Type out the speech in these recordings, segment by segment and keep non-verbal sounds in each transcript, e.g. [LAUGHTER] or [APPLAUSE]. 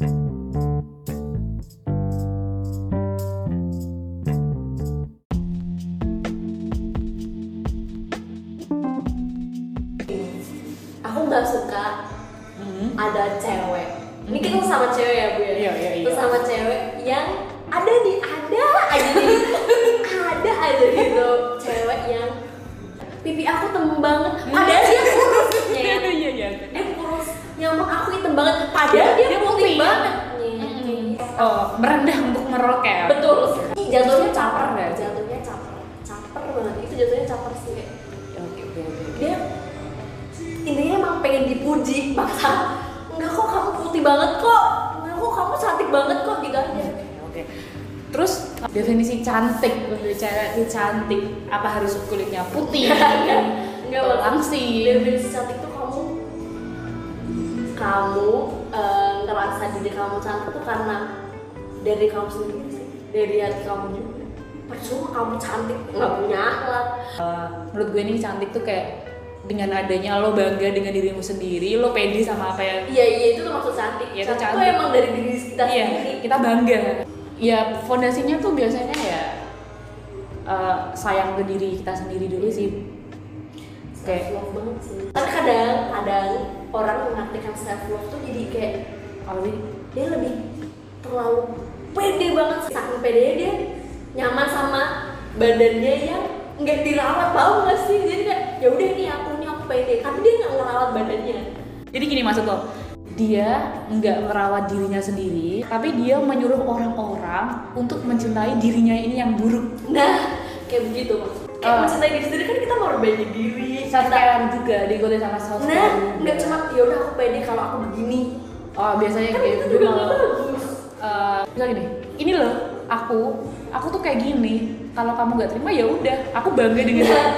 aku nggak suka Hmm. ada cewek. Ini kita sama cewek ya bu ya? Iya, iya, iya. Sama cewek yang ada di ada aja nih. [LAUGHS] Ada aja gitu cewek yang pipi aku tembem banget padahal dia kurusnya Iya iya iya. dia kurus hitam banget. Padahal dia, Dia putih putih. banget. Oh, merendah untuk merok ya. betul. Jatuhnya caper Caper ya? jatuhnya caper. Caper banget. Itu jatuhnya caper sih. Kayak Oke oke. Dia intinya emang pengen dipuji maksa enggak kok kamu putih banget kok. Enggak kok kamu cantik banget kok gitu aja. Oke, Oke. Terus definisi cantik. Itu cantik. Apa harus kulitnya putih? [LAUGHS] Enggak. Langsing? definisi cantik tuh kamu eh, ngerasa diri kamu cantik tuh karena dari kamu sendiri sih dari hati kamu juga percuma kamu cantik nggak punya akhlak Eh, menurut gue ini cantik tuh kayak dengan adanya lo bangga dengan dirimu sendiri, lo pede sama apa yang iya iya itu tuh maksud cantik Iya, itu cantik tuh cantik. emang dari diri kita iya, sendiri kita bangga. Ya fondasinya tuh biasanya ya eh, sayang ke diri kita sendiri dulu sih. Self love banget sih. Tapi kadang kadang orang mengartikan self love tuh jadi kayak Apa sih? dia lebih terlalu pede banget saking pede dia nyaman sama badannya yang nggak dirawat bau nggak sih? Jadi kayak ya udah nih aku nih aku pede. Tapi dia nggak ngerawat badannya. Jadi gini maksud lo, dia nggak merawat dirinya sendiri, tapi dia menyuruh orang-orang untuk mencintai dirinya ini yang buruk. nah kayak begitu mas kayak Ah. mencintai diri sendiri kan kita memperbaiki diri Self kita care juga diikuti sama self care. nah nggak cuma ya udah aku pede kalau aku begini Oh biasanya kan kayak gue eh misal gini, ini loh aku, aku tuh kayak gini. Kalau kamu nggak terima ya udah, aku bangga dengan Nah,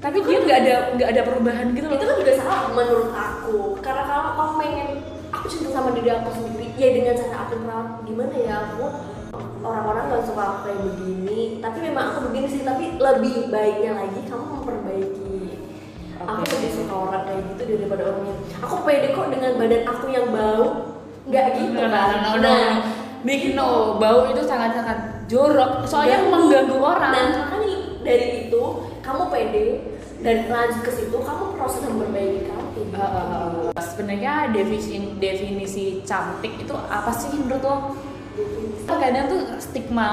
Tapi dia nggak ada nggak ada perubahan gitu loh. itu kan juga salah menurut aku karena kalau kamu pengen aku cinta sama diri aku sendiri ya dengan cara aku merawat gimana ya aku orang-orang nggak suka aku kayak begini tapi memang aku begini sih tapi lebih baiknya lagi kamu memperbaiki aku Oke. lebih suka orang kayak gitu daripada orang yang aku pede kok dengan badan aku yang bau nggak gitu No, no, kan no, bau itu sangat-sangat jorok. Soalnya Ganggu. mengganggu orang. Nah, makanya dari itu kamu pede dan lanjut ke situ kamu proses memperbaiki kamu gitu. Eh, sebenarnya definisi definisi cantik itu apa sih menurut lo? Kadang tuh stigma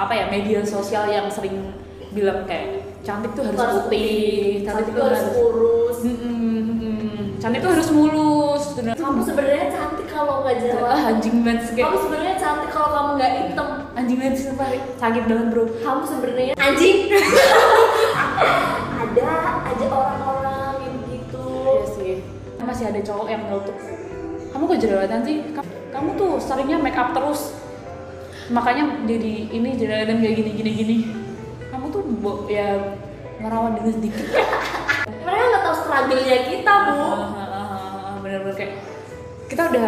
apa ya media sosial yang sering bilang kayak cantik tuh harus putih, cantik cantik tuh harus kurus mm. cantik tuh harus mulus. Bener. kamu sebenarnya cantik kalau nggak Ah, jelas anjing banget sih, kamu sebenarnya cantik kalau kamu nggak hitam anjing banget sih, sumpah. sakit banget bro. kamu sebenarnya anjing [LAUGHS] ada aja orang-orang yang begitu Iya sih. Masih ada cowok yang menutup. Kamu kok jerawatan sih? Ka- Kamu tuh seringnya make up terus. Makanya jadi ini jerawatan kayak gini gini gini. Kamu tuh bo- ya ngerawat diri sedikit. [LAUGHS] mereka nggak tahu struggle-nya kita bu. Ah, Bener-bener kayak kita udah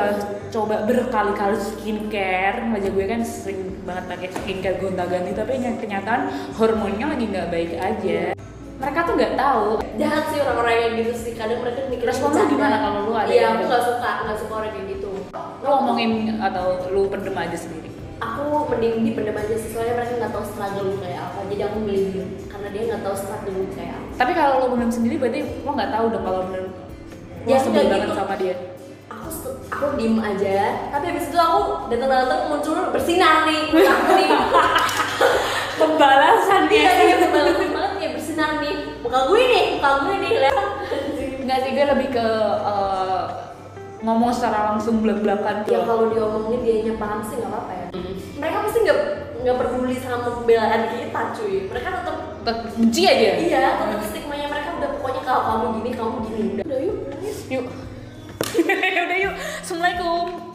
coba berkali-kali skincare. Aja gue kan sering banget pakai skincare gonta-ganti tapi yang kenyataan hormonnya lagi nggak baik aja. Mereka tuh nggak tahu. Jahat sih orang-orang yang gitu sih. Kadang mereka mikir Respon lu gimana kalau lu ada iya yang aku nggak suka nggak suka orang kayak gitu. Lu ngomongin atau lu pendem aja sendiri aku mending dipendam aja sih soalnya mereka nggak tahu struggle lu kayak apa. Jadi aku milih diem karena dia nggak tahu struggle lu kayak apa. Tapi kalau lu pendem sendiri berarti lu nggak tahu dong kalau bener Ya, ya sebel banget gitu. sama dia. Aku aku diem aja. Tapi habis itu aku datang-datang muncul bersinar nih aku nih. [LAUGHS] Pembalasan dia. kayak berbalik banget kayak bersinar nih. Muka gue nih muka gue nih lihat. Nggak sih gue lebih ke eh, ngomong secara langsung belak-belakan ya kalau diomongin dia paham sih nggak apa-apa ya. Mereka pasti nggak nggak peduli sama pembelaan kita cuy. Mereka tetap benci aja? Iya tetap stigmanya mereka udah pokoknya kalau kamu gini kamu gini. Udah udah yuk yuk. [LAUGHS] Udah yuk. Assalamualaikum